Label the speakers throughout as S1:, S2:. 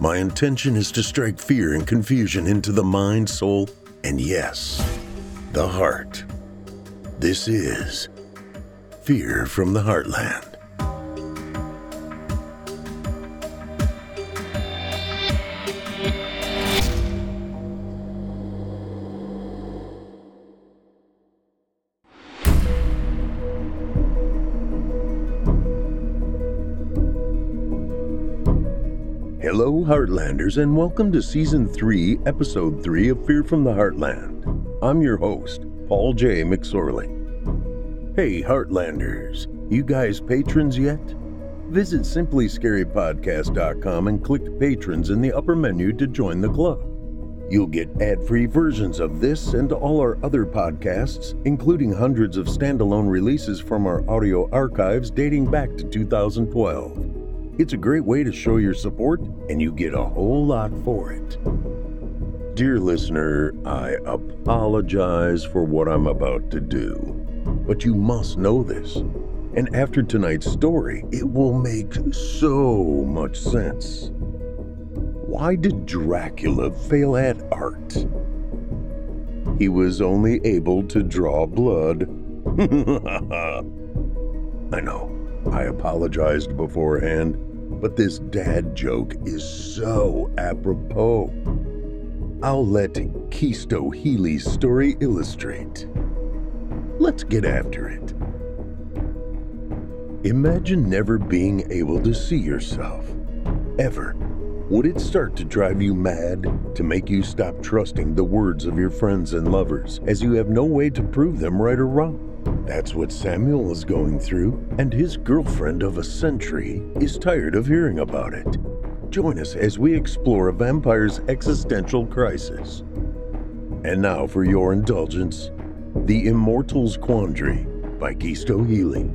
S1: My intention is to strike fear and confusion into the mind, soul, and yes, the heart. This is Fear from the Heartland. And welcome to Season 3, Episode 3 of Fear from the Heartland. I'm your host, Paul J. McSorley. Hey, Heartlanders, you guys patrons yet? Visit simplyscarypodcast.com and click Patrons in the upper menu to join the club. You'll get ad free versions of this and all our other podcasts, including hundreds of standalone releases from our audio archives dating back to 2012. It's a great way to show your support, and you get a whole lot for it. Dear listener, I apologize for what I'm about to do, but you must know this. And after tonight's story, it will make so much sense. Why did Dracula fail at art? He was only able to draw blood. I know, I apologized beforehand but this dad joke is so apropos. I'll let Keisto Healy's story illustrate. Let's get after it. Imagine never being able to see yourself. Ever. Would it start to drive you mad to make you stop trusting the words of your friends and lovers as you have no way to prove them right or wrong? That's what Samuel is going through, and his girlfriend of a century is tired of hearing about it. Join us as we explore a vampire's existential crisis. And now, for your indulgence, The Immortal's Quandary by Gisto Healy.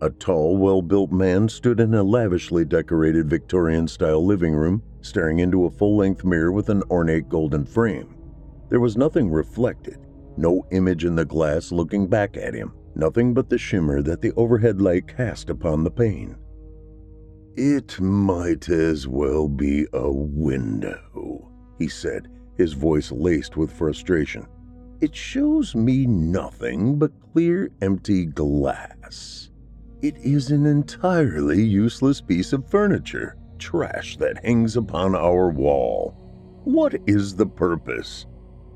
S1: A tall, well built man stood in a lavishly decorated Victorian style living room, staring into a full length mirror with an ornate golden frame. There was nothing reflected, no image in the glass looking back at him, nothing but the shimmer that the overhead light cast upon the pane. It might as well be a window, he said, his voice laced with frustration. It shows me nothing but clear, empty glass. It is an entirely useless piece of furniture. trash that hangs upon our wall. What is the purpose?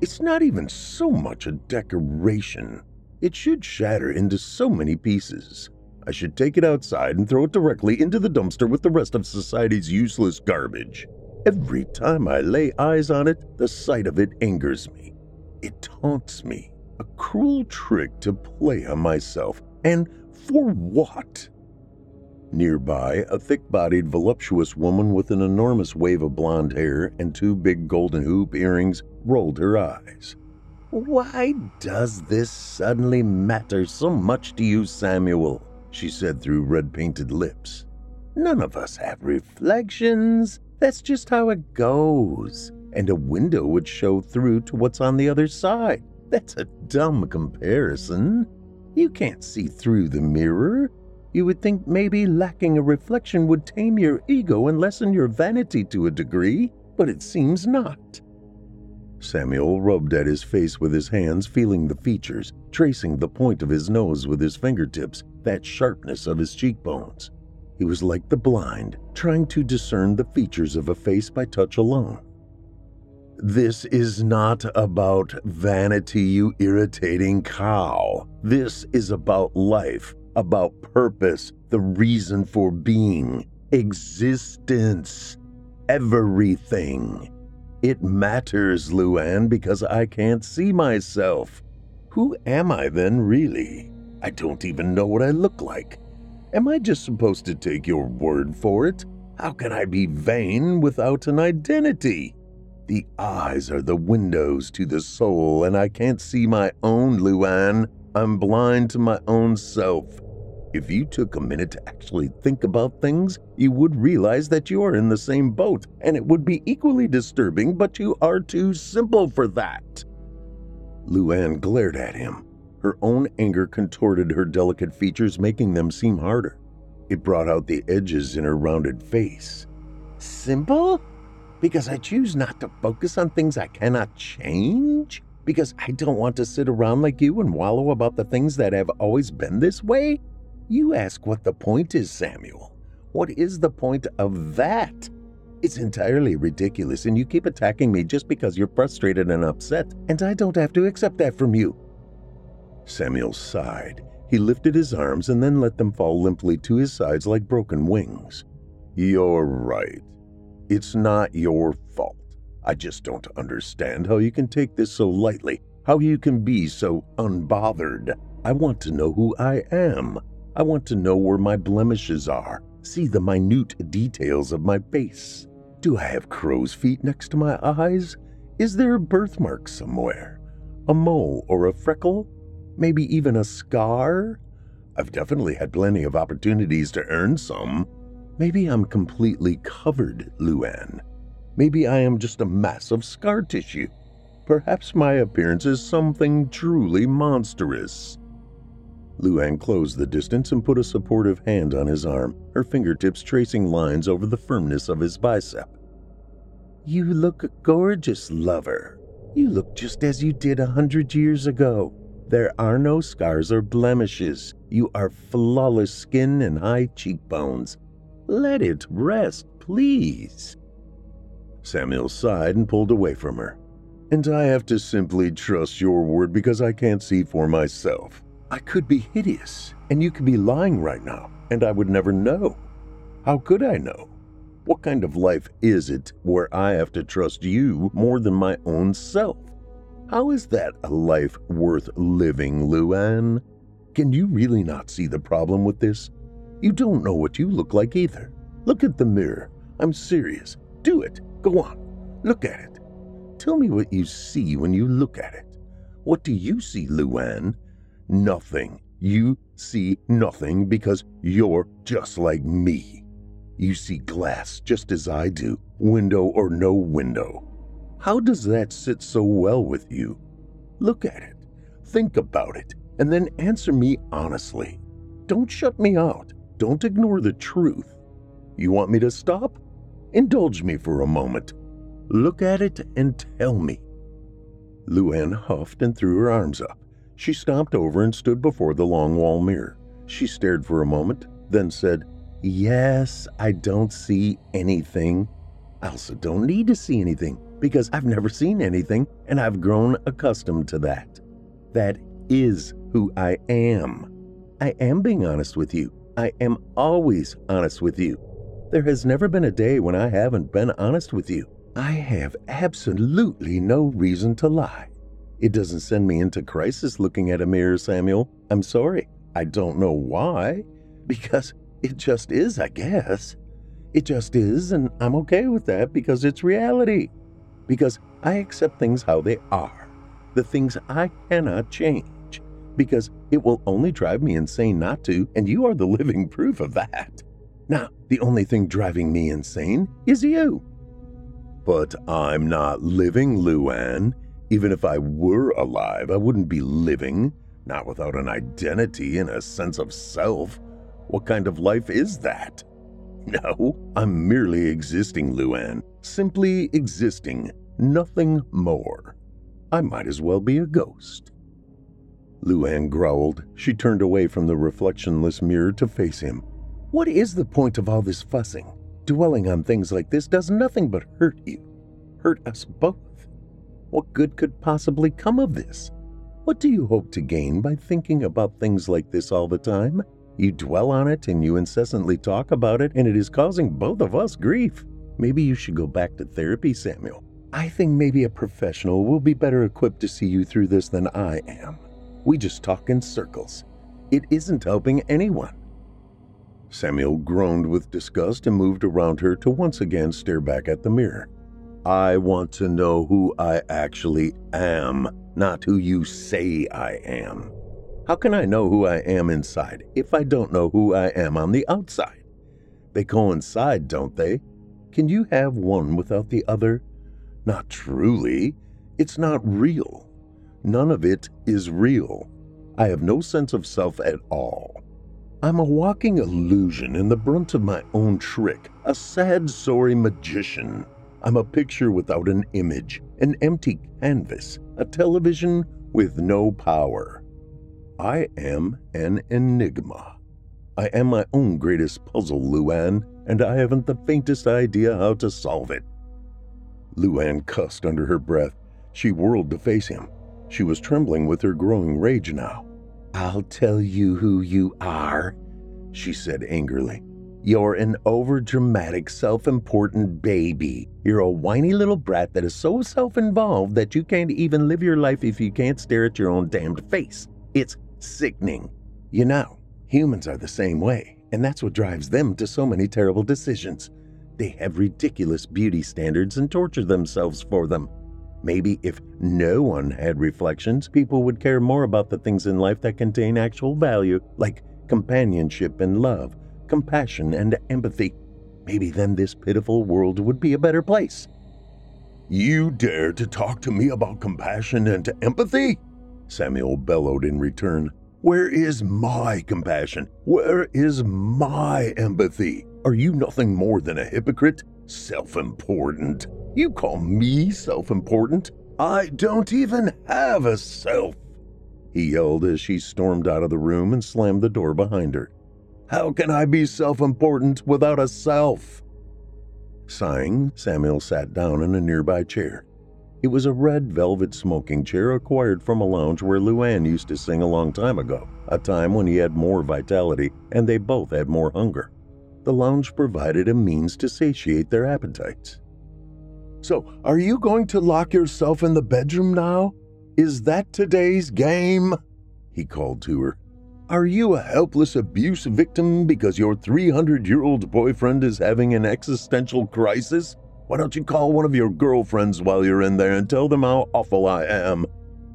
S1: It's not even so much a decoration. It should shatter into so many pieces. I should take it outside and throw it directly into the dumpster with the rest of society's useless garbage. Every time I lay eyes on it, the sight of it angers me. It taunts me. A cruel trick to play on myself. And for what? Nearby, a thick bodied, voluptuous woman with an enormous wave of blonde hair and two big golden hoop earrings rolled her eyes. Why does this suddenly matter so much to you, Samuel? she said through red painted lips. None of us have reflections. That's just how it goes. And a window would show through to what's on the other side. That's a dumb comparison. You can't see through the mirror. You would think maybe lacking a reflection would tame your ego and lessen your vanity to a degree, but it seems not. Samuel rubbed at his face with his hands, feeling the features, tracing the point of his nose with his fingertips, that sharpness of his cheekbones. He was like the blind, trying to discern the features of a face by touch alone. This is not about vanity, you irritating cow. This is about life, about purpose, the reason for being, existence, everything. It matters, Luann, because I can't see myself. Who am I then, really? I don't even know what I look like. Am I just supposed to take your word for it? How can I be vain without an identity? The eyes are the windows to the soul, and I can't see my own, Luann. I'm blind to my own self. If you took a minute to actually think about things, you would realize that you are in the same boat, and it would be equally disturbing, but you are too simple for that. Luann glared at him. Her own anger contorted her delicate features, making them seem harder. It brought out the edges in her rounded face. Simple? Because I choose not to focus on things I cannot change? Because I don't want to sit around like you and wallow about the things that have always been this way? You ask what the point is, Samuel. What is the point of that? It's entirely ridiculous, and you keep attacking me just because you're frustrated and upset, and I don't have to accept that from you. Samuel sighed. He lifted his arms and then let them fall limply to his sides like broken wings. You're right. It's not your fault. I just don't understand how you can take this so lightly, how you can be so unbothered. I want to know who I am. I want to know where my blemishes are, see the minute details of my face. Do I have crow's feet next to my eyes? Is there a birthmark somewhere? A mole or a freckle? Maybe even a scar? I've definitely had plenty of opportunities to earn some. Maybe I'm completely covered, Luann. Maybe I am just a mass of scar tissue. Perhaps my appearance is something truly monstrous. Luann closed the distance and put a supportive hand on his arm, her fingertips tracing lines over the firmness of his bicep. You look gorgeous, lover. You look just as you did a hundred years ago. There are no scars or blemishes. You are flawless skin and high cheekbones. Let it rest, please. Samuel sighed and pulled away from her. And I have to simply trust your word because I can't see for myself. I could be hideous, and you could be lying right now, and I would never know. How could I know? What kind of life is it where I have to trust you more than my own self? How is that a life worth living, Luann? Can you really not see the problem with this? You don't know what you look like either. Look at the mirror. I'm serious. Do it. Go on. Look at it. Tell me what you see when you look at it. What do you see, Luann? Nothing. You see nothing because you're just like me. You see glass just as I do, window or no window. How does that sit so well with you? Look at it, think about it, and then answer me honestly. Don't shut me out. Don't ignore the truth. You want me to stop? Indulge me for a moment. Look at it and tell me. Luann huffed and threw her arms up. She stomped over and stood before the long wall mirror. She stared for a moment, then said, Yes, I don't see anything. I also don't need to see anything because I've never seen anything and I've grown accustomed to that. That is who I am. I am being honest with you. I am always honest with you. There has never been a day when I haven't been honest with you. I have absolutely no reason to lie. It doesn't send me into crisis looking at a mirror, Samuel. I'm sorry. I don't know why. Because it just is, I guess. It just is, and I'm okay with that because it's reality. Because I accept things how they are, the things I cannot change. Because it will only drive me insane not to, and you are the living proof of that. Now, the only thing driving me insane is you. But I'm not living, Luann. Even if I were alive, I wouldn't be living, not without an identity and a sense of self. What kind of life is that? No, I'm merely existing, Luann. Simply existing, nothing more. I might as well be a ghost. Luann growled. She turned away from the reflectionless mirror to face him. What is the point of all this fussing? Dwelling on things like this does nothing but hurt you. Hurt us both. What good could possibly come of this? What do you hope to gain by thinking about things like this all the time? You dwell on it and you incessantly talk about it, and it is causing both of us grief. Maybe you should go back to therapy, Samuel. I think maybe a professional will be better equipped to see you through this than I am. We just talk in circles. It isn't helping anyone. Samuel groaned with disgust and moved around her to once again stare back at the mirror. I want to know who I actually am, not who you say I am. How can I know who I am inside if I don't know who I am on the outside? They coincide, don't they? Can you have one without the other? Not truly. It's not real. None of it is real. I have no sense of self at all. I'm a walking illusion and the brunt of my own trick, a sad, sorry magician. I'm a picture without an image, an empty canvas, a television with no power. I am an enigma. I am my own greatest puzzle, Luann, and I haven't the faintest idea how to solve it. Luann cussed under her breath. She whirled to face him. She was trembling with her growing rage now. I'll tell you who you are, she said angrily. You're an overdramatic, self important baby. You're a whiny little brat that is so self involved that you can't even live your life if you can't stare at your own damned face. It's sickening. You know, humans are the same way, and that's what drives them to so many terrible decisions. They have ridiculous beauty standards and torture themselves for them. Maybe if no one had reflections, people would care more about the things in life that contain actual value, like companionship and love, compassion and empathy. Maybe then this pitiful world would be a better place. You dare to talk to me about compassion and empathy? Samuel bellowed in return. Where is my compassion? Where is my empathy? Are you nothing more than a hypocrite? Self important. You call me self important? I don't even have a self, he yelled as she stormed out of the room and slammed the door behind her. How can I be self important without a self? Sighing, Samuel sat down in a nearby chair. It was a red velvet smoking chair acquired from a lounge where Luann used to sing a long time ago, a time when he had more vitality and they both had more hunger. The lounge provided a means to satiate their appetites. So, are you going to lock yourself in the bedroom now? Is that today's game? He called to her. Are you a helpless abuse victim because your 300 year old boyfriend is having an existential crisis? Why don't you call one of your girlfriends while you're in there and tell them how awful I am?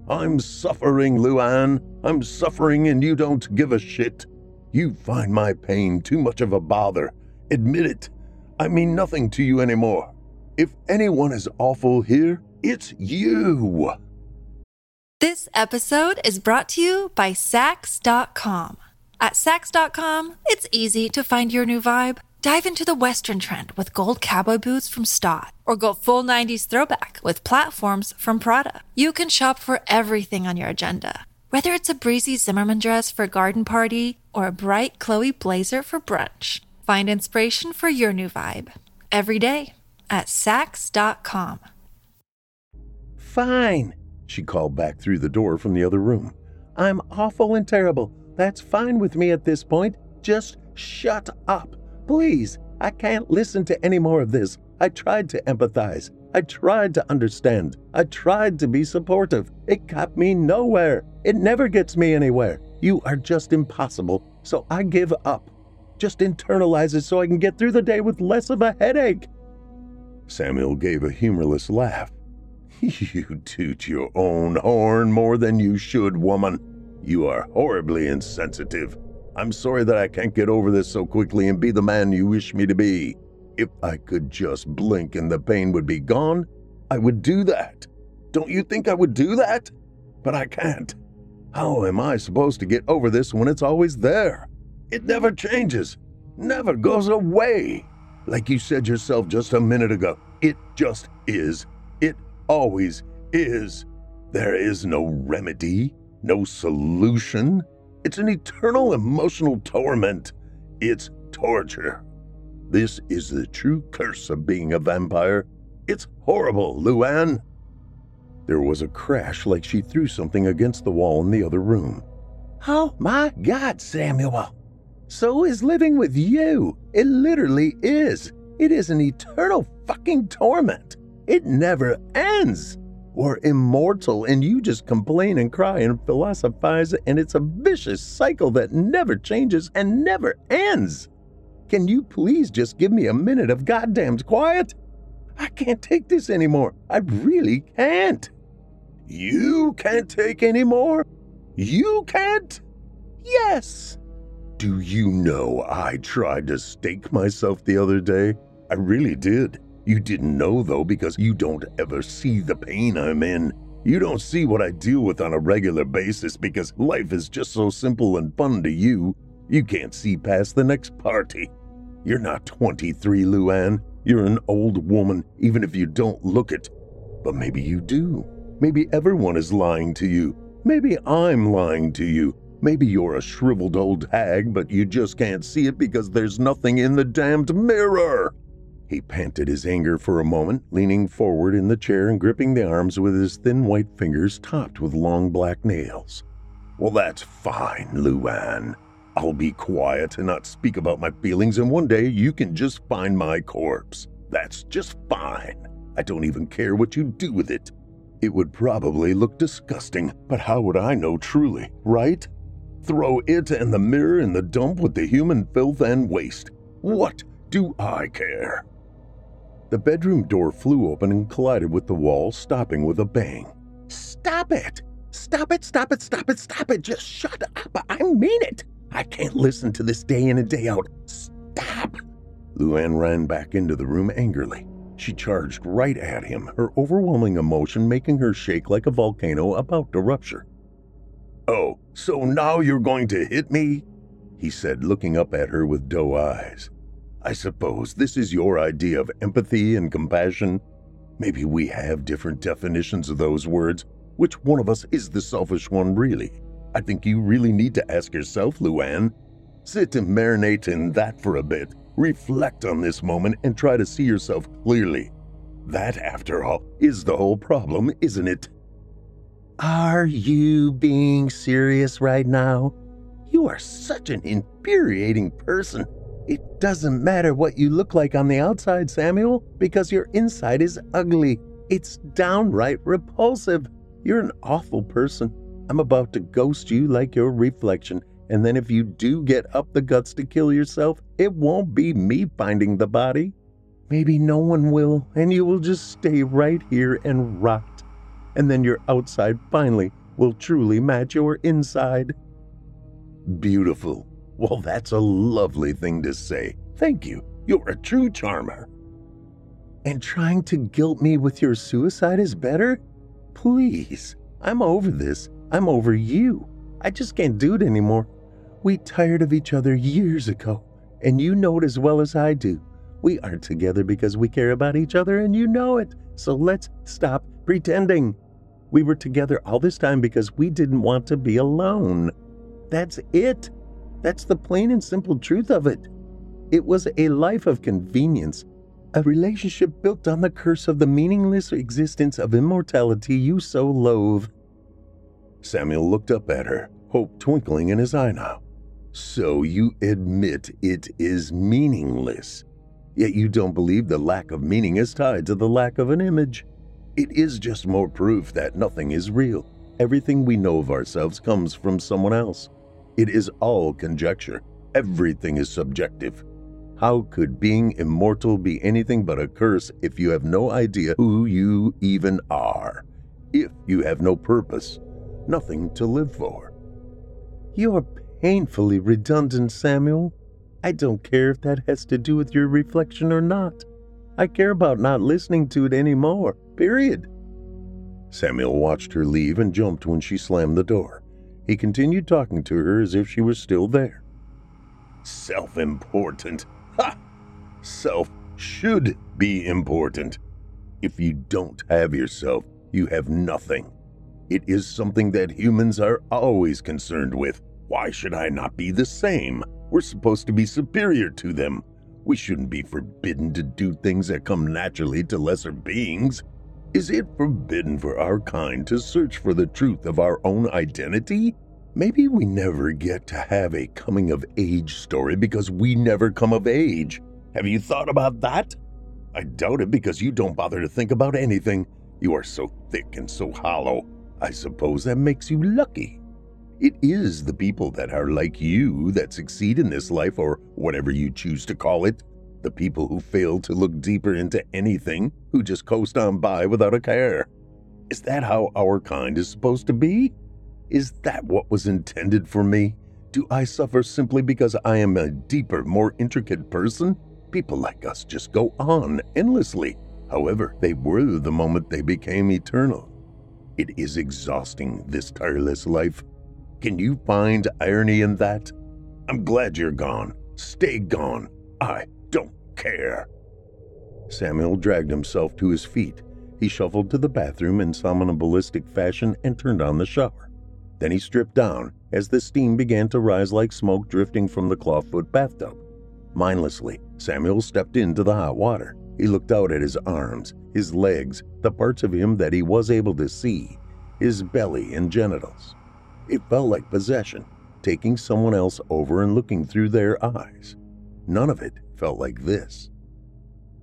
S1: I'm suffering, Luann. I'm suffering and you don't give a shit. You find my pain too much of a bother. Admit it. I mean nothing to you anymore. If anyone is awful here, it's you.
S2: This episode is brought to you by Saks.com. At Saks.com, it's easy to find your new vibe. Dive into the Western trend with gold cowboy boots from Staud, or go full 90s throwback with platforms from Prada. You can shop for everything on your agenda, whether it's a breezy Zimmermann dress for a garden party or a bright Chloe blazer for brunch. Find inspiration for your new vibe every day at Saks.com.
S1: Fine, she called back through the door from the other room. I'm awful and terrible. That's fine with me at this point. Just shut up. Please, I can't listen to any more of this. I tried to empathize. I tried to understand. I tried to be supportive. It got me nowhere. It never gets me anywhere. You are just impossible. So I give up. Just internalize it so I can get through the day with less of a headache. Samuel gave a humorless laugh. You toot your own horn more than you should, woman. You are horribly insensitive. I'm sorry that I can't get over this so quickly and be the man you wish me to be. If I could just blink and the pain would be gone, I would do that. Don't you think I would do that? But I can't. How am I supposed to get over this when it's always there? It never changes, never goes away. Like you said yourself just a minute ago, it just is. It always is. There is no remedy, no solution. It's an eternal emotional torment. It's torture. This is the true curse of being a vampire. It's horrible, Luann. There was a crash like she threw something against the wall in the other room. Oh my God, Samuel. So is living with you. It literally is. It is an eternal fucking torment. It never ends. We're immortal, and you just complain and cry and philosophize, and it's a vicious cycle that never changes and never ends. Can you please just give me a minute of goddamned quiet? I can't take this anymore. I really can't. You can't take anymore? You can't? Yes. Do you know I tried to stake myself the other day? I really did. You didn't know, though, because you don't ever see the pain I'm in. You don't see what I deal with on a regular basis because life is just so simple and fun to you. You can't see past the next party. You're not 23, Luann. You're an old woman, even if you don't look it. But maybe you do. Maybe everyone is lying to you. Maybe I'm lying to you. Maybe you're a shriveled old hag, but you just can't see it because there's nothing in the damned mirror. He panted his anger for a moment, leaning forward in the chair and gripping the arms with his thin white fingers topped with long black nails. Well, that's fine, Luann. I'll be quiet and not speak about my feelings, and one day you can just find my corpse. That's just fine. I don't even care what you do with it. It would probably look disgusting, but how would I know truly, right? Throw it and the mirror in the dump with the human filth and waste. What do I care? The bedroom door flew open and collided with the wall, stopping with a bang. Stop it! Stop it, stop it, stop it, stop it! Just shut up! I mean it! I can't listen to this day in and day out. Stop! Luann ran back into the room angrily. She charged right at him, her overwhelming emotion making her shake like a volcano about to rupture. Oh, so now you're going to hit me? He said, looking up at her with doe eyes. I suppose this is your idea of empathy and compassion. Maybe we have different definitions of those words. Which one of us is the selfish one, really? I think you really need to ask yourself, Luann. Sit and marinate in that for a bit. Reflect on this moment and try to see yourself clearly. That, after all, is the whole problem, isn't it? Are you being serious right now? You are such an infuriating person. It doesn't matter what you look like on the outside, Samuel, because your inside is ugly. It's downright repulsive. You're an awful person. I'm about to ghost you like your reflection, and then if you do get up the guts to kill yourself, it won't be me finding the body. Maybe no one will, and you will just stay right here and rot. And then your outside finally will truly match your inside. Beautiful. Well, that's a lovely thing to say. Thank you. You're a true charmer. And trying to guilt me with your suicide is better? Please, I'm over this. I'm over you. I just can't do it anymore. We tired of each other years ago, and you know it as well as I do. We aren't together because we care about each other, and you know it. So let's stop pretending. We were together all this time because we didn't want to be alone. That's it. That's the plain and simple truth of it. It was a life of convenience, a relationship built on the curse of the meaningless existence of immortality you so loathe. Samuel looked up at her, hope twinkling in his eye now. So you admit it is meaningless, yet you don't believe the lack of meaning is tied to the lack of an image. It is just more proof that nothing is real. Everything we know of ourselves comes from someone else. It is all conjecture. Everything is subjective. How could being immortal be anything but a curse if you have no idea who you even are? If you have no purpose, nothing to live for. You're painfully redundant, Samuel. I don't care if that has to do with your reflection or not. I care about not listening to it anymore, period. Samuel watched her leave and jumped when she slammed the door. He continued talking to her as if she was still there. Self important. Ha! Self should be important. If you don't have yourself, you have nothing. It is something that humans are always concerned with. Why should I not be the same? We're supposed to be superior to them. We shouldn't be forbidden to do things that come naturally to lesser beings. Is it forbidden for our kind to search for the truth of our own identity? Maybe we never get to have a coming of age story because we never come of age. Have you thought about that? I doubt it because you don't bother to think about anything. You are so thick and so hollow. I suppose that makes you lucky. It is the people that are like you that succeed in this life, or whatever you choose to call it. The people who fail to look deeper into anything, who just coast on by without a care. Is that how our kind is supposed to be? Is that what was intended for me? Do I suffer simply because I am a deeper, more intricate person? People like us just go on endlessly. However, they were the moment they became eternal. It is exhausting, this tireless life. Can you find irony in that? I'm glad you're gone. Stay gone. I don't care. Samuel dragged himself to his feet. He shuffled to the bathroom in somnambulistic fashion and turned on the shower. Then he stripped down as the steam began to rise like smoke drifting from the clawfoot bathtub. Mindlessly, Samuel stepped into the hot water. He looked out at his arms, his legs, the parts of him that he was able to see, his belly and genitals. It felt like possession, taking someone else over and looking through their eyes. None of it felt like this.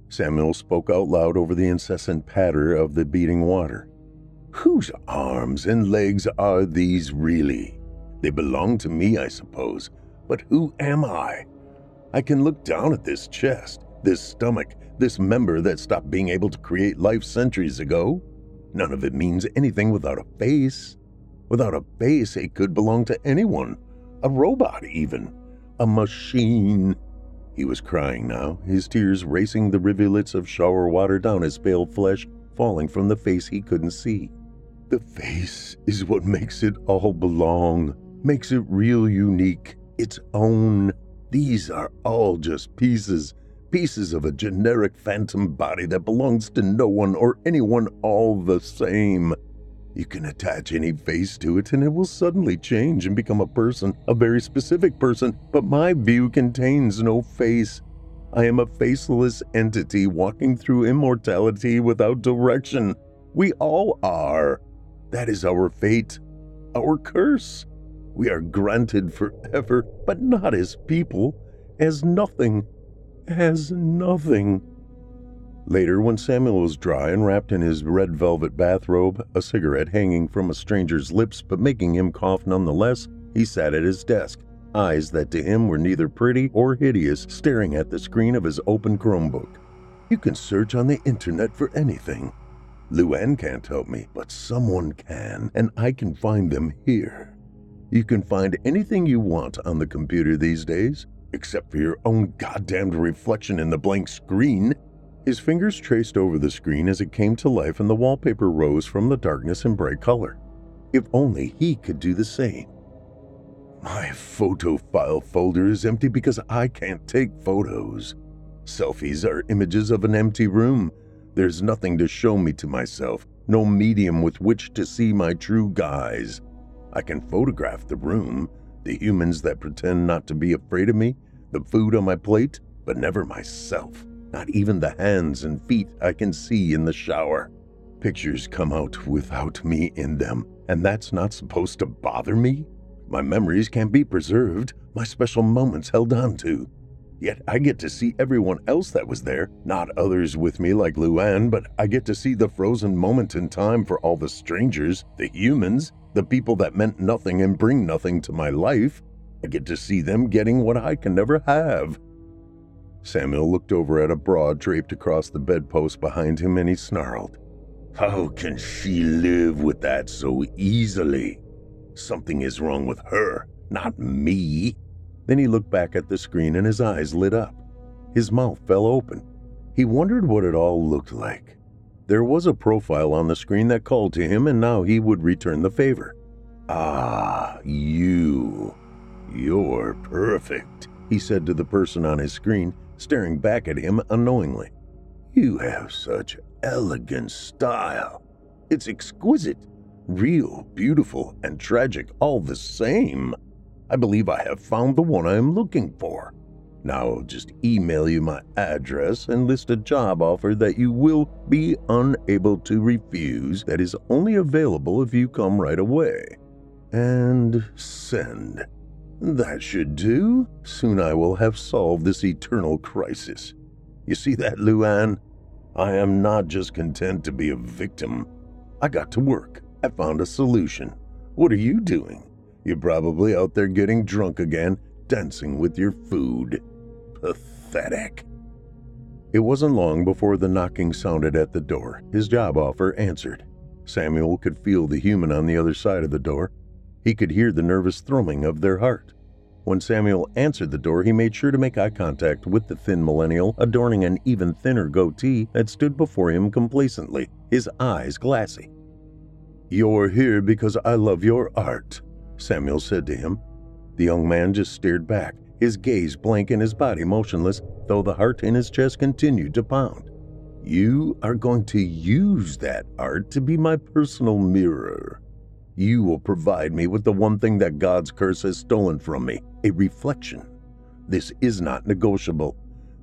S1: Samuel spoke out loud over the incessant patter of the beating water. Whose arms and legs are these really? They belong to me, I suppose, but who am I? I can look down at this chest, this stomach, this member that stopped being able to create life centuries ago. None of it means anything without a face. Without a face, it could belong to anyone, a robot even, a machine. He was crying now, his tears racing the rivulets of shower water down his pale flesh, falling from the face he couldn't see. The face is what makes it all belong, makes it real unique, its own. These are all just pieces, pieces of a generic phantom body that belongs to no one or anyone all the same. You can attach any face to it and it will suddenly change and become a person, a very specific person, but my view contains no face. I am a faceless entity walking through immortality without direction. We all are. That is our fate, our curse. We are granted forever, but not as people, as nothing as nothing. Later, when Samuel was dry and wrapped in his red velvet bathrobe, a cigarette hanging from a stranger's lips but making him cough nonetheless, he sat at his desk, eyes that to him were neither pretty or hideous, staring at the screen of his open Chromebook. You can search on the internet for anything. Luann can't help me, but someone can, and I can find them here. You can find anything you want on the computer these days except for your own goddamned reflection in the blank screen. His fingers traced over the screen as it came to life and the wallpaper rose from the darkness in bright color. If only he could do the same. My photo file folder is empty because I can't take photos. Selfies are images of an empty room. There's nothing to show me to myself, no medium with which to see my true guise. I can photograph the room, the humans that pretend not to be afraid of me, the food on my plate, but never myself, not even the hands and feet I can see in the shower. Pictures come out without me in them, and that's not supposed to bother me? My memories can't be preserved, my special moments held on to. Yet I get to see everyone else that was there, not others with me like Luann, but I get to see the frozen moment in time for all the strangers, the humans, the people that meant nothing and bring nothing to my life. I get to see them getting what I can never have. Samuel looked over at a broad draped across the bedpost behind him and he snarled, How can she live with that so easily? Something is wrong with her, not me. Then he looked back at the screen and his eyes lit up. His mouth fell open. He wondered what it all looked like. There was a profile on the screen that called to him, and now he would return the favor. Ah, you. You're perfect, he said to the person on his screen, staring back at him unknowingly. You have such elegant style. It's exquisite, real, beautiful, and tragic all the same. I believe I have found the one I am looking for. Now I'll just email you my address and list a job offer that you will be unable to refuse that is only available if you come right away. And send. That should do. Soon I will have solved this eternal crisis. You see that, Luann? I am not just content to be a victim. I got to work. I found a solution. What are you doing? You're probably out there getting drunk again, dancing with your food. Pathetic. It wasn't long before the knocking sounded at the door. His job offer answered. Samuel could feel the human on the other side of the door. He could hear the nervous thrumming of their heart. When Samuel answered the door, he made sure to make eye contact with the thin millennial adorning an even thinner goatee that stood before him complacently, his eyes glassy. You're here because I love your art, Samuel said to him. The young man just stared back, his gaze blank and his body motionless, though the heart in his chest continued to pound. You are going to use that art to be my personal mirror. You will provide me with the one thing that God's curse has stolen from me a reflection. This is not negotiable.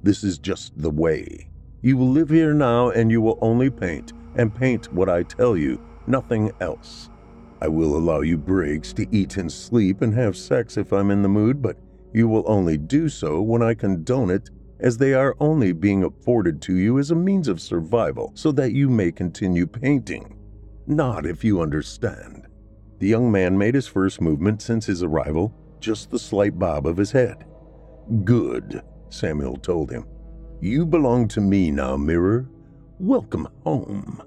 S1: This is just the way. You will live here now and you will only paint, and paint what I tell you, nothing else. I will allow you breaks to eat and sleep and have sex if I'm in the mood, but you will only do so when I condone it, as they are only being afforded to you as a means of survival so that you may continue painting. Not if you understand. The young man made his first movement since his arrival, just the slight bob of his head. Good, Samuel told him. You belong to me now, Mirror. Welcome home.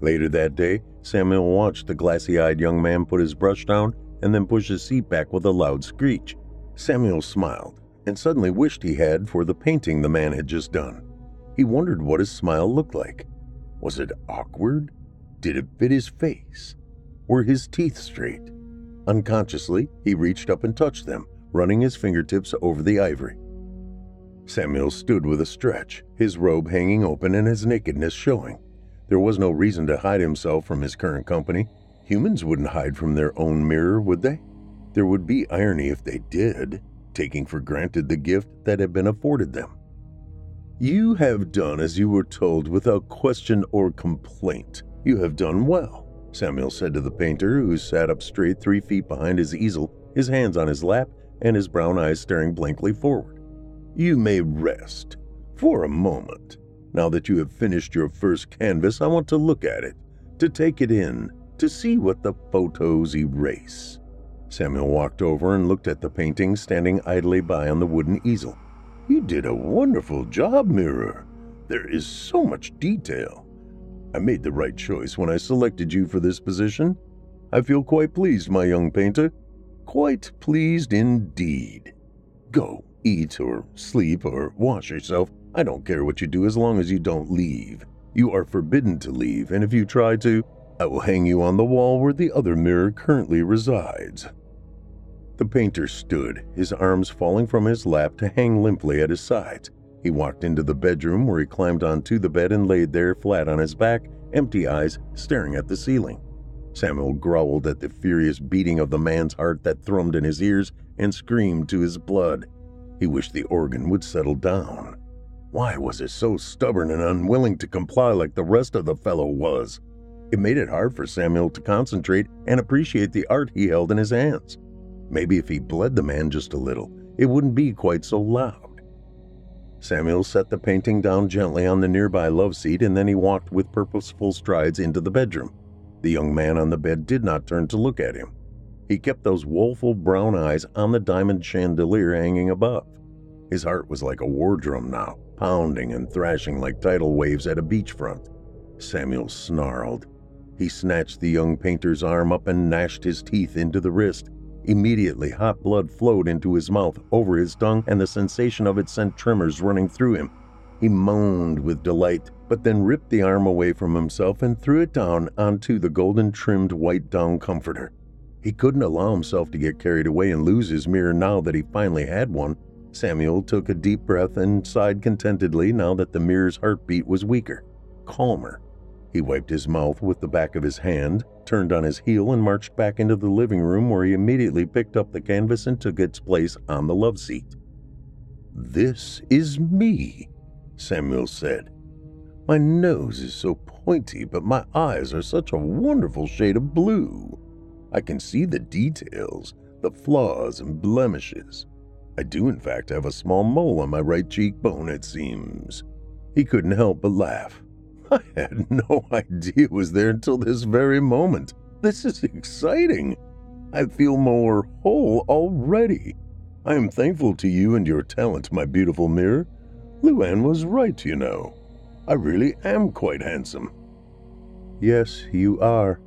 S1: Later that day, Samuel watched the glassy eyed young man put his brush down and then push his seat back with a loud screech. Samuel smiled and suddenly wished he had for the painting the man had just done. He wondered what his smile looked like. Was it awkward? Did it fit his face? Were his teeth straight? Unconsciously, he reached up and touched them, running his fingertips over the ivory. Samuel stood with a stretch, his robe hanging open and his nakedness showing. There was no reason to hide himself from his current company. Humans wouldn't hide from their own mirror, would they? There would be irony if they did, taking for granted the gift that had been afforded them. You have done as you were told without question or complaint. You have done well, Samuel said to the painter, who sat up straight three feet behind his easel, his hands on his lap and his brown eyes staring blankly forward. You may rest for a moment. Now that you have finished your first canvas, I want to look at it, to take it in, to see what the photos erase. Samuel walked over and looked at the painting standing idly by on the wooden easel. You did a wonderful job, Mirror. There is so much detail. I made the right choice when I selected you for this position. I feel quite pleased, my young painter. Quite pleased indeed. Go, eat or sleep or wash yourself I don't care what you do as long as you don't leave. You are forbidden to leave, and if you try to, I will hang you on the wall where the other mirror currently resides. The painter stood, his arms falling from his lap to hang limply at his sides. He walked into the bedroom where he climbed onto the bed and laid there flat on his back, empty eyes staring at the ceiling. Samuel growled at the furious beating of the man's heart that thrummed in his ears and screamed to his blood. He wished the organ would settle down. Why was it so stubborn and unwilling to comply like the rest of the fellow was? It made it hard for Samuel to concentrate and appreciate the art he held in his hands. Maybe if he bled the man just a little, it wouldn't be quite so loud. Samuel set the painting down gently on the nearby love seat and then he walked with purposeful strides into the bedroom. The young man on the bed did not turn to look at him. He kept those woeful brown eyes on the diamond chandelier hanging above. His heart was like a war drum now, pounding and thrashing like tidal waves at a beachfront. Samuel snarled. He snatched the young painter's arm up and gnashed his teeth into the wrist. Immediately, hot blood flowed into his mouth, over his tongue, and the sensation of it sent tremors running through him. He moaned with delight, but then ripped the arm away from himself and threw it down onto the golden trimmed white down comforter. He couldn't allow himself to get carried away and lose his mirror now that he finally had one. Samuel took a deep breath and sighed contentedly now that the mirror's heartbeat was weaker, calmer. He wiped his mouth with the back of his hand, turned on his heel, and marched back into the living room where he immediately picked up the canvas and took its place on the love seat. This is me, Samuel said. My nose is so pointy, but my eyes are such a wonderful shade of blue. I can see the details, the flaws and blemishes. I do, in fact, have a small mole on my right cheekbone, it seems. He couldn't help but laugh. I had no idea it was there until this very moment. This is exciting. I feel more whole already. I am thankful to you and your talent, my beautiful mirror. Luann was right, you know. I really am quite handsome. Yes, you are.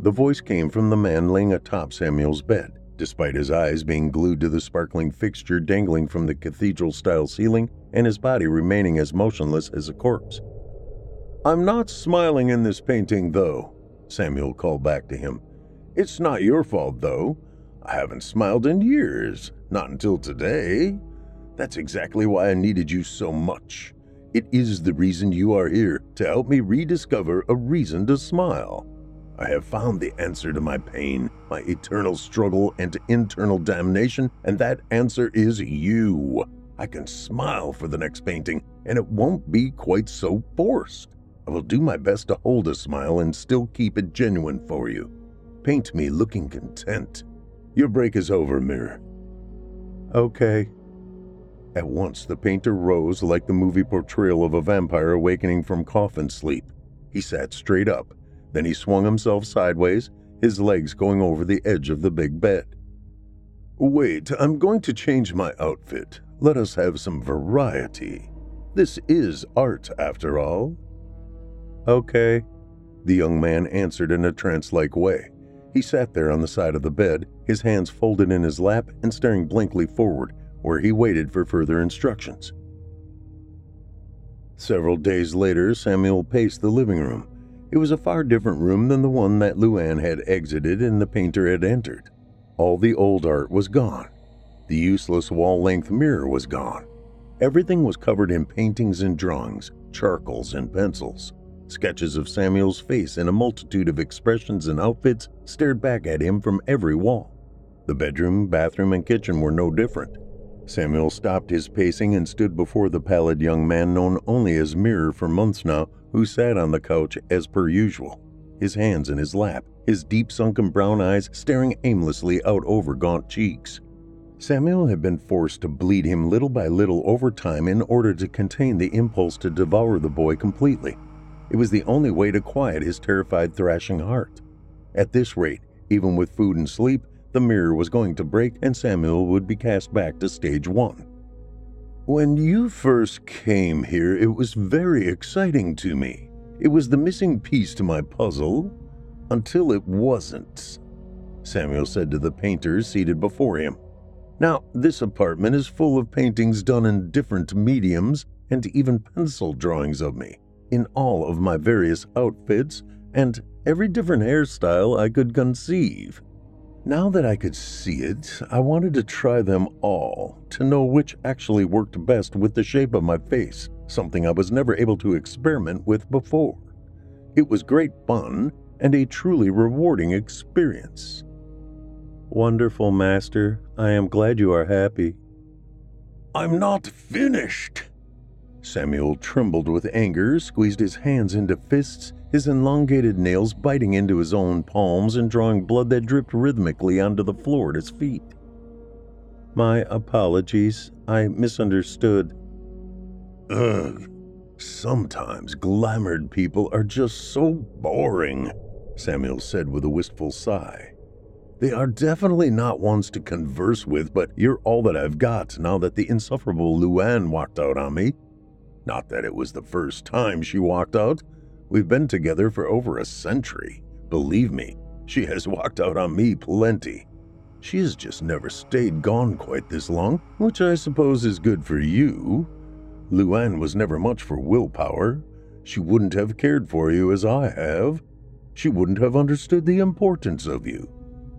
S1: The voice came from the man laying atop Samuel's bed. Despite his eyes being glued to the sparkling fixture dangling from the cathedral style ceiling and his body remaining as motionless as a corpse. I'm not smiling in this painting, though, Samuel called back to him. It's not your fault, though. I haven't smiled in years, not until today. That's exactly why I needed you so much. It is the reason you are here, to help me rediscover a reason to smile. I have found the answer to my pain, my eternal struggle, and internal damnation, and that answer is you. I can smile for the next painting, and it won't be quite so forced. I will do my best to hold a smile and still keep it genuine for you. Paint me looking content. Your break is over, mirror. Okay. At once, the painter rose like the movie portrayal of a vampire awakening from coffin sleep. He sat straight up, then he swung himself sideways, his legs going over the edge of the big bed. Wait, I'm going to change my outfit. Let us have some variety. This is art, after all. Okay, the young man answered in a trance like way. He sat there on the side of the bed, his hands folded in his lap and staring blankly forward, where he waited for further instructions. Several days later, Samuel paced the living room. It was a far different room than the one that Luann had exited and the painter had entered. All the old art was gone. The useless wall length mirror was gone. Everything was covered in paintings and drawings, charcoals and pencils. Sketches of Samuel's face in a multitude of expressions and outfits stared back at him from every wall. The bedroom, bathroom, and kitchen were no different. Samuel stopped his pacing and stood before the pallid young man known only as Mirror for months now, who sat on the couch as per usual, his hands in his lap, his deep sunken brown eyes staring aimlessly out over gaunt cheeks. Samuel had been forced to bleed him little by little over time in order to contain the impulse to devour the boy completely. It was the only way to quiet his terrified, thrashing heart. At this rate, even with food and sleep, the mirror was going to break and Samuel would be cast back to stage one. When you first came here, it was very exciting to me. It was the missing piece to my puzzle until it wasn't, Samuel said to the painters seated before him. Now, this apartment is full of paintings done in different mediums and even pencil drawings of me in all of my various outfits and every different hairstyle I could conceive. Now that I could see it, I wanted to try them all to know which actually worked best with the shape of my face, something I was never able to experiment with before. It was great fun and a truly rewarding experience. Wonderful, Master. I am glad you are happy. I'm not finished. Samuel trembled with anger, squeezed his hands into fists, his elongated nails biting into his own palms and drawing blood that dripped rhythmically onto the floor at his feet. My apologies. I misunderstood. Ugh. Sometimes glamoured people are just so boring, Samuel said with a wistful sigh. They are definitely not ones to converse with, but you're all that I've got now that the insufferable Luann walked out on me. Not that it was the first time she walked out. We've been together for over a century. Believe me, she has walked out on me plenty. She has just never stayed gone quite this long, which I suppose is good for you. Luann was never much for willpower. She wouldn't have cared for you as I have. She wouldn't have understood the importance of you.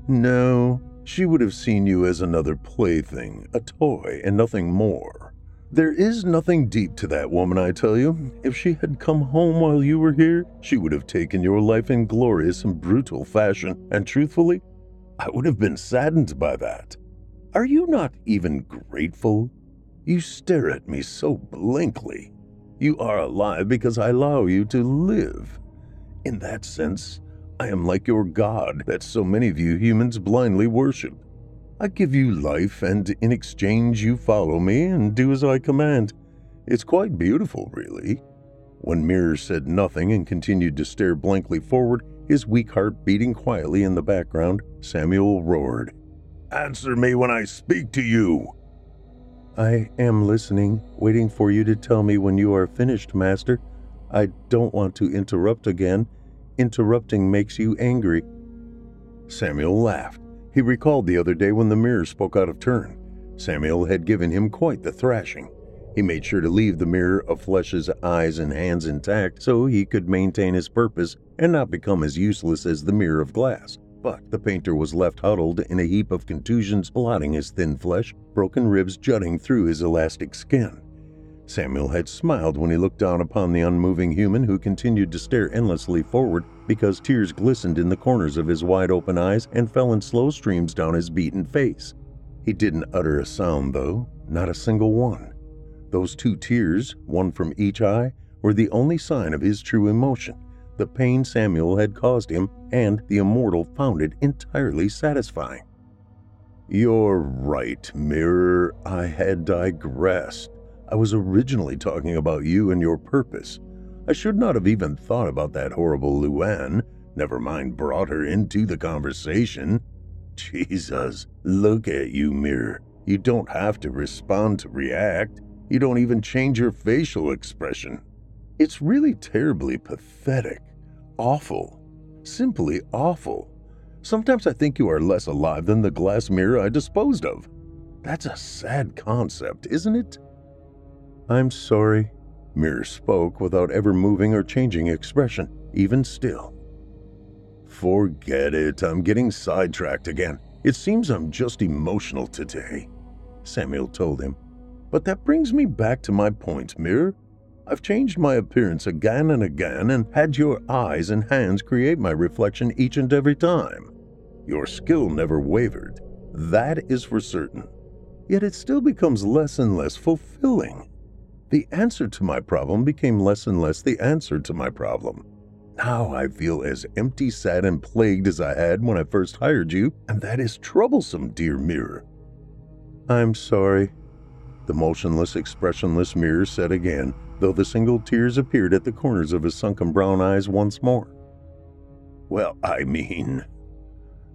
S1: No, she would have seen you as another plaything, a toy, and nothing more. There is nothing deep to that woman, I tell you. If she had come home while you were here, she would have taken your life in glorious and brutal fashion, and truthfully, I would have been saddened by that. Are you not even grateful? You stare at me so blankly. You are alive because I allow you to live. In that sense, I am like your God that so many of you humans blindly worship. I give you life, and in exchange, you follow me and do as I command. It's quite beautiful, really. When Mirror said nothing and continued to stare blankly forward, his weak heart beating quietly in the background, Samuel roared, Answer me when I speak to you! I am listening, waiting for you to tell me when you are finished, Master. I don't want to interrupt again Interrupting makes you angry. Samuel laughed. He recalled the other day when the mirror spoke out of turn. Samuel had given him quite the thrashing. He made sure to leave the mirror of flesh's eyes and hands intact so he could maintain his purpose and not become as useless as the mirror of glass. But the painter was left huddled in a heap of contusions blotting his thin flesh, broken ribs jutting through his elastic skin. Samuel had smiled when he looked down upon the unmoving human who continued to stare endlessly forward because tears glistened in the corners of his wide open eyes and fell in slow streams down his beaten face. He didn't utter a sound, though, not a single one. Those two tears, one from each eye, were the only sign of his true emotion. The pain Samuel had caused him, and the immortal found it entirely satisfying. You're right, Mirror. I had digressed. I was originally talking about you and your purpose. I should not have even thought about that horrible Luann, never mind brought her into the conversation. Jesus, look at you, Mirror. You don't have to respond to react. You don't even change your facial expression. It's really terribly pathetic. Awful. Simply awful. Sometimes I think you are less alive than the glass mirror I disposed of. That's a sad concept, isn't it? I'm sorry. Mirror spoke without ever moving or changing expression, even still. Forget it, I'm getting sidetracked again. It seems I'm just emotional today, Samuel told him. But that brings me back to my point, Mirror. I've changed my appearance again and again and had your eyes and hands create my reflection each and every time. Your skill never wavered. That is for certain. Yet it still becomes less and less fulfilling. The answer to my problem became less and less the answer to my problem. Now I feel as empty, sad, and plagued as I had when I first hired you, and that is troublesome, dear mirror. I'm sorry, the motionless, expressionless mirror said again, though the single tears appeared at the corners of his sunken brown eyes once more. Well, I mean,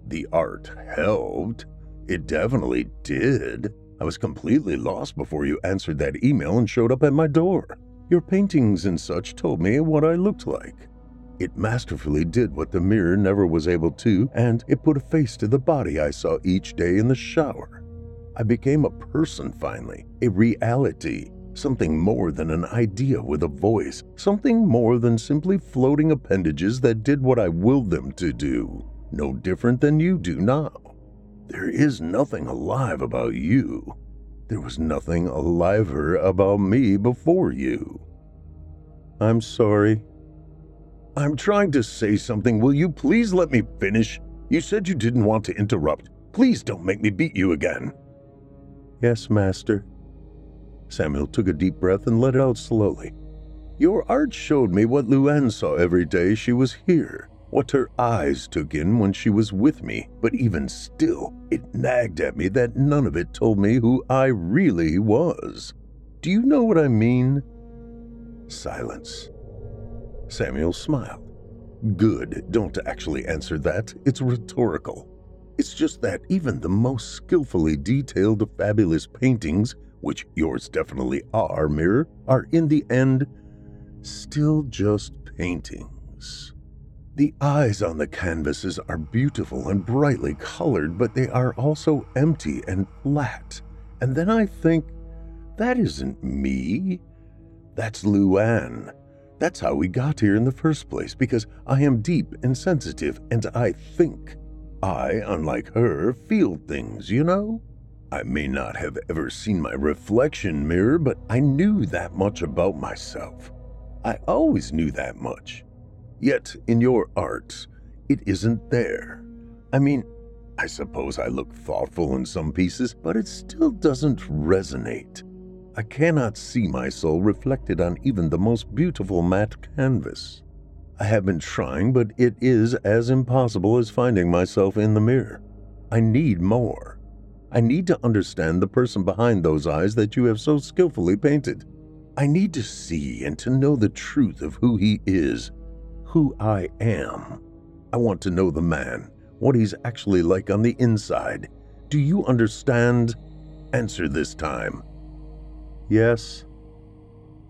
S1: the art helped. It definitely did. I was completely lost before you answered that email and showed up at my door. Your paintings and such told me what I looked like. It masterfully did what the mirror never was able to, and it put a face to the body I saw each day in the shower. I became a person finally, a reality, something more than an idea with a voice, something more than simply floating appendages that did what I willed them to do, no different than you do now. There is nothing alive about you. There was nothing aliver about me before you. I'm sorry. I'm trying to say something. Will you please let me finish? You said you didn't want to interrupt. Please don't make me beat you again. Yes, Master. Samuel took a deep breath and let it out slowly. Your art showed me what Luann saw every day she was here, what her eyes took in when she was with me, but even still, it nagged at me that none of it told me who I really was. Do you know what I mean? Silence. Samuel smiled. Good, don't actually answer that. It's rhetorical. It's just that even the most skillfully detailed fabulous paintings, which yours definitely are, Mirror, are in the end still just paintings. The eyes on the canvases are beautiful and brightly colored, but they are also empty and flat. And then I think, that isn't me. That's Luann. That's how we got here in the first place, because I am deep and sensitive, and I think. I, unlike her, feel things, you know? I may not have ever seen my reflection mirror, but I knew that much about myself. I always knew that much. Yet, in your art, it isn't there. I mean, I suppose I look thoughtful in some pieces, but it still doesn't resonate. I cannot see my soul reflected on even the most beautiful matte canvas. I have been trying, but it is as impossible as finding myself in the mirror. I need more. I need to understand the person behind those eyes that you have so skillfully painted. I need to see and to know the truth of who he is, who I am. I want to know the man, what he's actually like on the inside. Do you understand? Answer this time. Yes.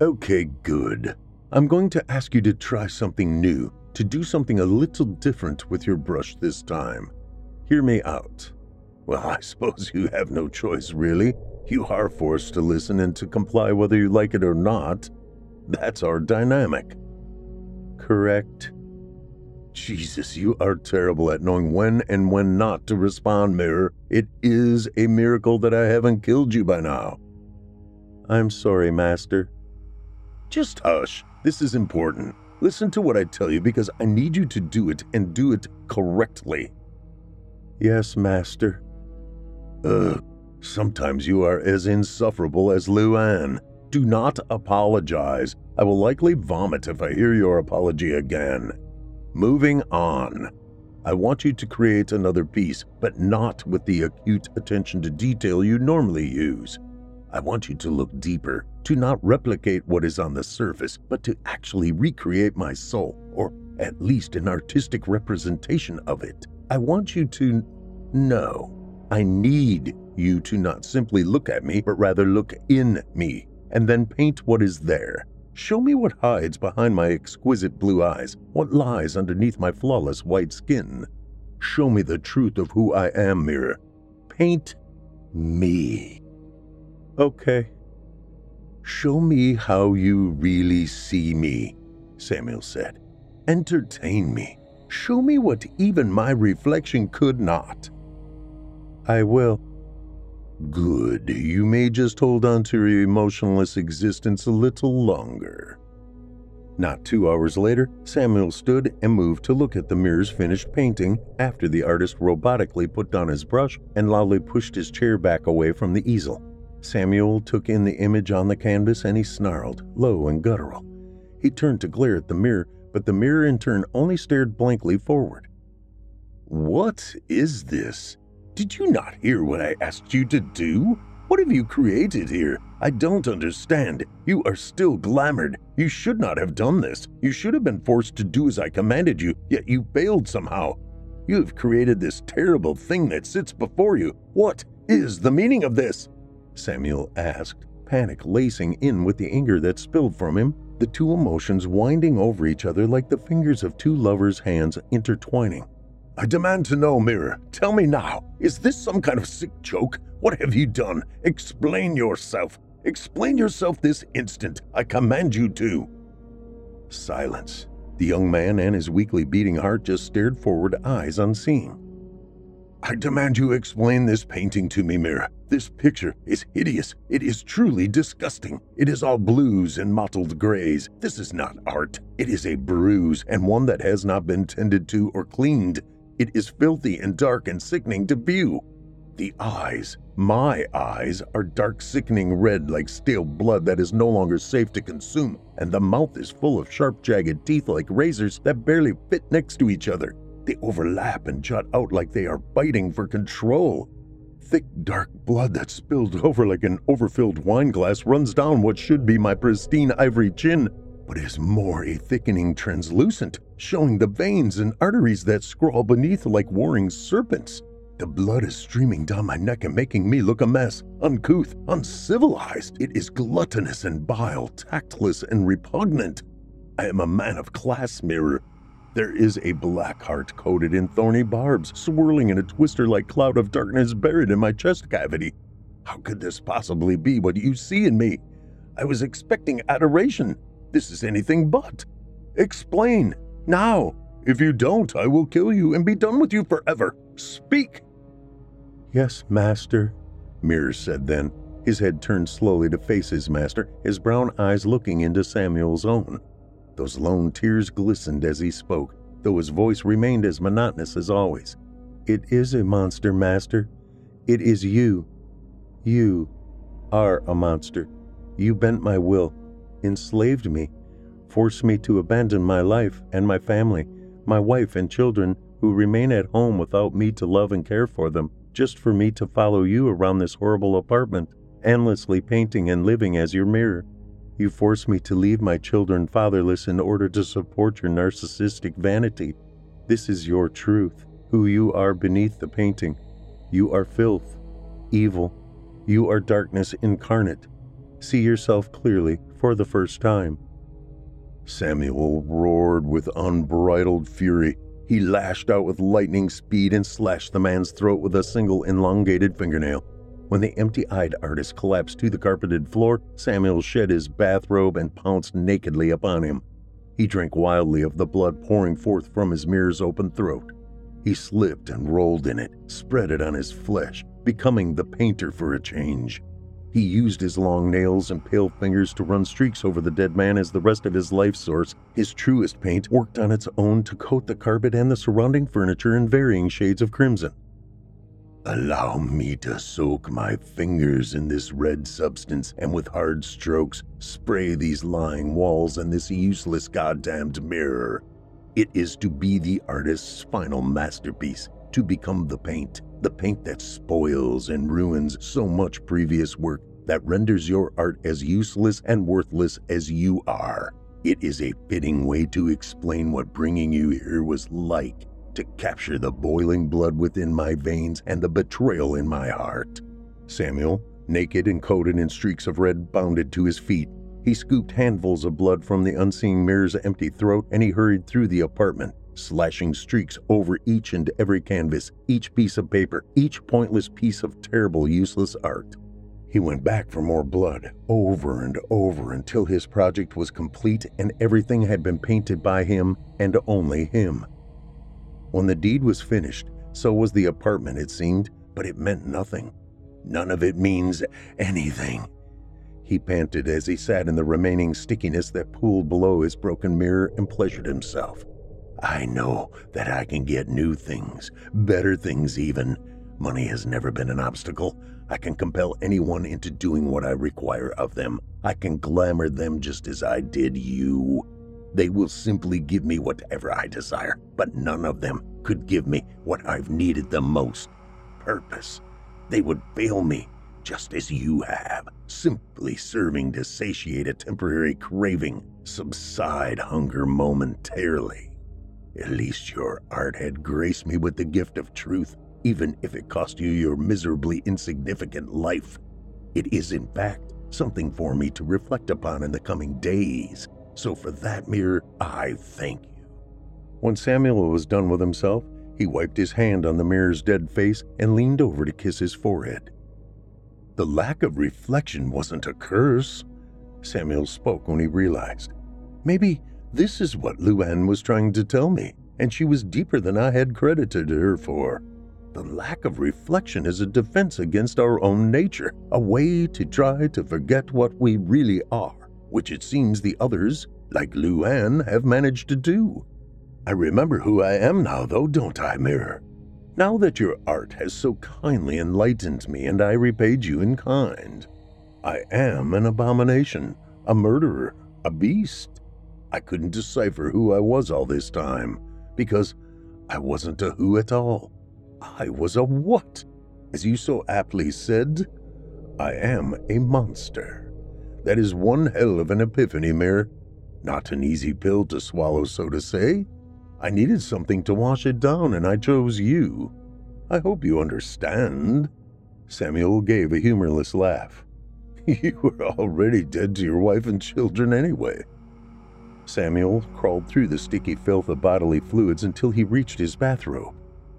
S1: Okay, good. I'm going to ask you to try something new, to do something a little different with your brush this time. Hear me out. Well, I suppose you have no choice, really. You are forced to listen and to comply whether you like it or not. That's our dynamic. Correct? Jesus, you are terrible at knowing when and when not to respond, Mirror. It is a miracle that I haven't killed you by now. I'm sorry, Master. Just hush. This is important. Listen to what I tell you because I need you to do it and do it correctly. Yes, Master. Ugh, sometimes you are as insufferable as Luann. Do not apologize. I will likely vomit if I hear your apology again. Moving on. I want you to create another piece, but not with the acute attention to detail you normally use. I want you to look deeper, to not replicate what is on the surface, but to actually recreate my soul, or at least an artistic representation of it. I want you to know. I need you to not simply look at me, but rather look in me, and then paint what is there. Show me what hides behind my exquisite blue eyes, what lies underneath my flawless white skin. Show me the truth of who I am, mirror. Paint me. Okay. Show me how you really see me, Samuel said. Entertain me. Show me what even my reflection could not. I will. Good. You may just hold on to your emotionless existence a little longer. Not two hours later, Samuel stood and moved to look at the mirror's finished painting after the artist robotically put down his brush and loudly pushed his chair back away from the easel. Samuel took in the image on the canvas and he snarled, low and guttural. He turned to glare at the mirror, but the mirror in turn only stared blankly forward. What is this? Did you not hear what I asked you to do? What have you created here? I don't understand. You are still glamored. You should not have done this. You should have been forced to do as I commanded you, yet you failed somehow. You have created this terrible thing that sits before you. What is the meaning of this? Samuel asked, panic lacing in with the anger that spilled from him, the two emotions winding over each other like the fingers of two lovers' hands intertwining. I demand to know, Mirror. Tell me now. Is this some kind of sick joke? What have you done? Explain yourself. Explain yourself this instant. I command you to. Silence. The young man and his weakly beating heart just stared forward, eyes unseeing. I demand you explain this painting to me, Mirror. This picture is hideous. It is truly disgusting. It is all blues and mottled grays. This is not art. It is a bruise, and one that has not been tended to or cleaned. It is filthy and dark and sickening to view. The eyes, my eyes, are dark, sickening red like stale blood that is no longer safe to consume, and the mouth is full of sharp, jagged teeth like razors that barely fit next to each other. They overlap and jut out like they are biting for control. Thick, dark blood that spilled over like an overfilled wine glass runs down what should be my pristine ivory chin, but is more a thickening translucent, showing the veins and arteries that scrawl beneath like warring serpents. The blood is streaming down my neck and making me look a mess, uncouth, uncivilized. It is gluttonous and vile, tactless and repugnant. I am a man of class mirror. There is a black heart coated in thorny barbs, swirling in a twister like cloud of darkness buried in my chest cavity. How could this possibly be what you see in me? I was expecting adoration. This is anything but. Explain, now. If you don't, I will kill you and be done with you forever. Speak. Yes, master, Mirror said then, his head turned slowly to face his master, his brown eyes looking into Samuel's own. Those lone tears glistened as he spoke, though his voice remained as monotonous as always. It is a monster, master. It is you. You are a monster. You bent my will, enslaved me, forced me to abandon my life and my family, my wife and children who remain at home without me to love and care for them, just for me to follow you around this horrible apartment, endlessly painting and living as your mirror. You force me to leave my children fatherless in order to support your narcissistic vanity. This is your truth, who you are beneath the painting. You are filth, evil. You are darkness incarnate. See yourself clearly for the first time. Samuel roared with unbridled fury. He lashed out with lightning speed and slashed the man's throat with a single elongated fingernail. When the empty eyed artist collapsed to the carpeted floor, Samuel shed his bathrobe and pounced nakedly upon him. He drank wildly of the blood pouring forth from his mirror's open throat. He slipped and rolled in it, spread it on his flesh, becoming the painter for a change. He used his long nails and pale fingers to run streaks over the dead man as the rest of his life source, his truest paint, worked on its own to coat the carpet and the surrounding furniture in varying shades of crimson. Allow me to soak my fingers in this red substance and with hard strokes spray these lying walls and this useless goddamned mirror. It is to be the artist's final masterpiece, to become the paint, the paint that spoils and ruins so much previous work that renders your art as useless and worthless as you are. It is a fitting way to explain what bringing you here was like to capture the boiling blood within my veins and the betrayal in my heart. Samuel, naked and coated in streaks of red, bounded to his feet. He scooped handfuls of blood from the unseeing mirror's empty throat and he hurried through the apartment, slashing streaks over each and every canvas, each piece of paper, each pointless piece of terrible, useless art. He went back for more blood, over and over until his project was complete and everything had been painted by him and only him. When the deed was finished, so was the apartment, it seemed, but it meant nothing. None of it means anything. He panted as he sat in the remaining stickiness that pooled below his broken mirror and pleasured himself. I know that I can get new things, better things even. Money has never been an obstacle. I can compel anyone into doing what I require of them. I can glamour them just as I did you. They will simply give me whatever I desire, but none of them could give me what I've needed the most purpose. They would fail me, just as you have, simply serving to satiate a temporary craving, subside hunger momentarily. At least your art had graced me with the gift of truth, even if it cost you your miserably insignificant life. It is, in fact, something for me to reflect upon in the coming days. So for that mirror, I thank you. When Samuel was done with himself, he wiped his hand on the mirror's dead face and leaned over to kiss his forehead. The lack of reflection wasn't a curse, Samuel spoke when he realized. Maybe this is what Luann was trying to tell me, and she was deeper than I had credited her for. The lack of reflection is a defense against our own nature, a way to try to forget what we really are which it seems the others, like Luann, have managed to do. I remember who I am now, though, don't I, Mirror? Now that your art has so kindly enlightened me and I repaid you in kind, I am an abomination, a murderer, a beast. I couldn't decipher who I was all this time because I wasn't a who at all. I was a what? As you so aptly said, I am a monster. That is one hell of an epiphany, Mirror. Not an easy pill to swallow, so to say. I needed something to wash it down, and I chose you. I hope you understand. Samuel gave a humorless laugh. You were already dead to your wife and children anyway. Samuel crawled through the sticky filth of bodily fluids until he reached his bathrobe.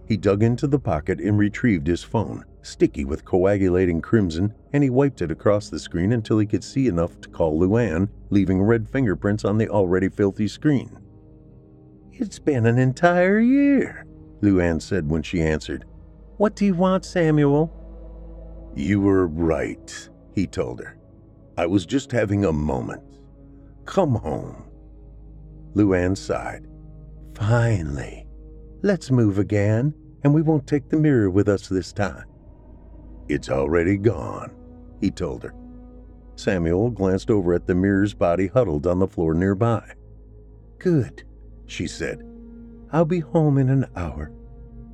S1: He dug into the pocket and retrieved his phone, sticky with coagulating crimson, and he wiped it across the screen until he could see enough to call Luann, leaving red fingerprints on the already filthy screen. It's been an entire year, Luann said when she answered. What do you want, Samuel? You were right, he told her. I was just having a moment. Come home. Luann sighed. Finally. Let's move again, and we won't take the mirror with us this time. It's already gone, he told her. Samuel glanced over at the mirror's body huddled on the floor nearby. Good, she said. I'll be home in an hour.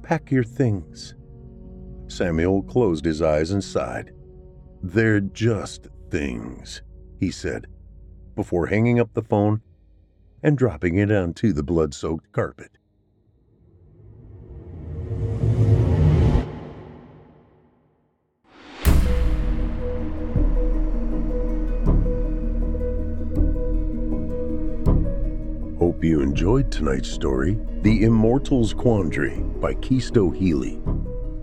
S1: Pack your things. Samuel closed his eyes and sighed. They're just things, he said, before hanging up the phone and dropping it onto the blood soaked carpet. Hope you enjoyed tonight's story, The Immortal's Quandary by Chisto Healy.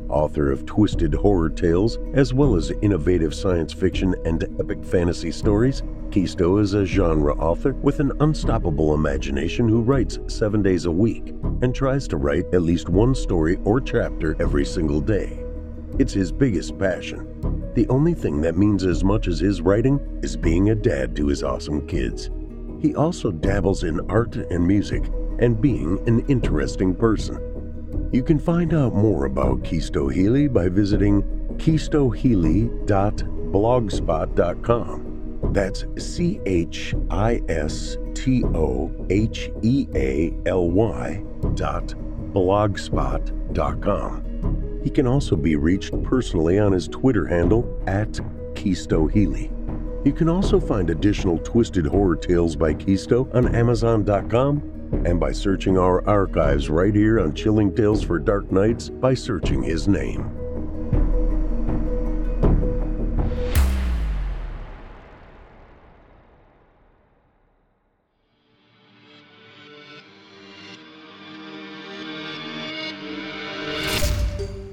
S1: Author of twisted horror tales, as well as innovative science fiction and epic fantasy stories, Chisto is a genre author with an unstoppable imagination who writes seven days a week and tries to write at least one story or chapter every single day. It's his biggest passion. The only thing that means as much as his writing is being a dad to his awesome kids. He also dabbles in art and music and being an interesting person. You can find out more about Chisto Healy by visiting chistohealy.blogspot.com. That's C H I S T O H E A L Y dot blogspot.com. He can also be reached personally on his Twitter handle at Chisto Healy. You can also find additional twisted horror tales by Chisto on Amazon.com and by searching our archives right here on Chilling Tales for Dark Nights by searching his name.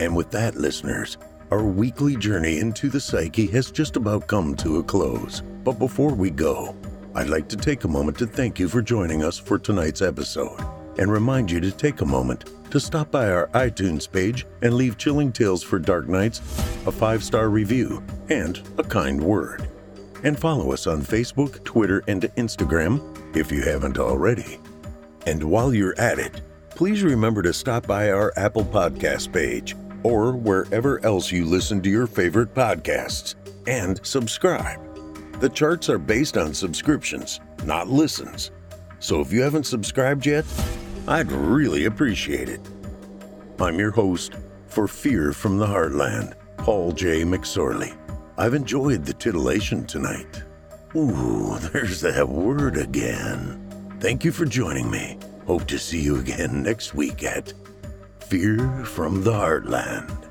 S1: And with that, listeners, our weekly journey into the psyche has just about come to a close. But before we go, I'd like to take a moment to thank you for joining us for tonight's episode and remind you to take a moment to stop by our iTunes page and leave Chilling Tales for Dark Nights a five star review and a kind word. And follow us on Facebook, Twitter, and Instagram if you haven't already. And while you're at it, please remember to stop by our Apple Podcast page or wherever else you listen to your favorite podcasts and subscribe. The charts are based on subscriptions, not listens. So if you haven't subscribed yet, I'd really appreciate it. I'm your host for Fear from the Heartland, Paul J. McSorley. I've enjoyed the titillation tonight. Ooh, there's that word again. Thank you for joining me. Hope to see you again next week at Fear from the Heartland.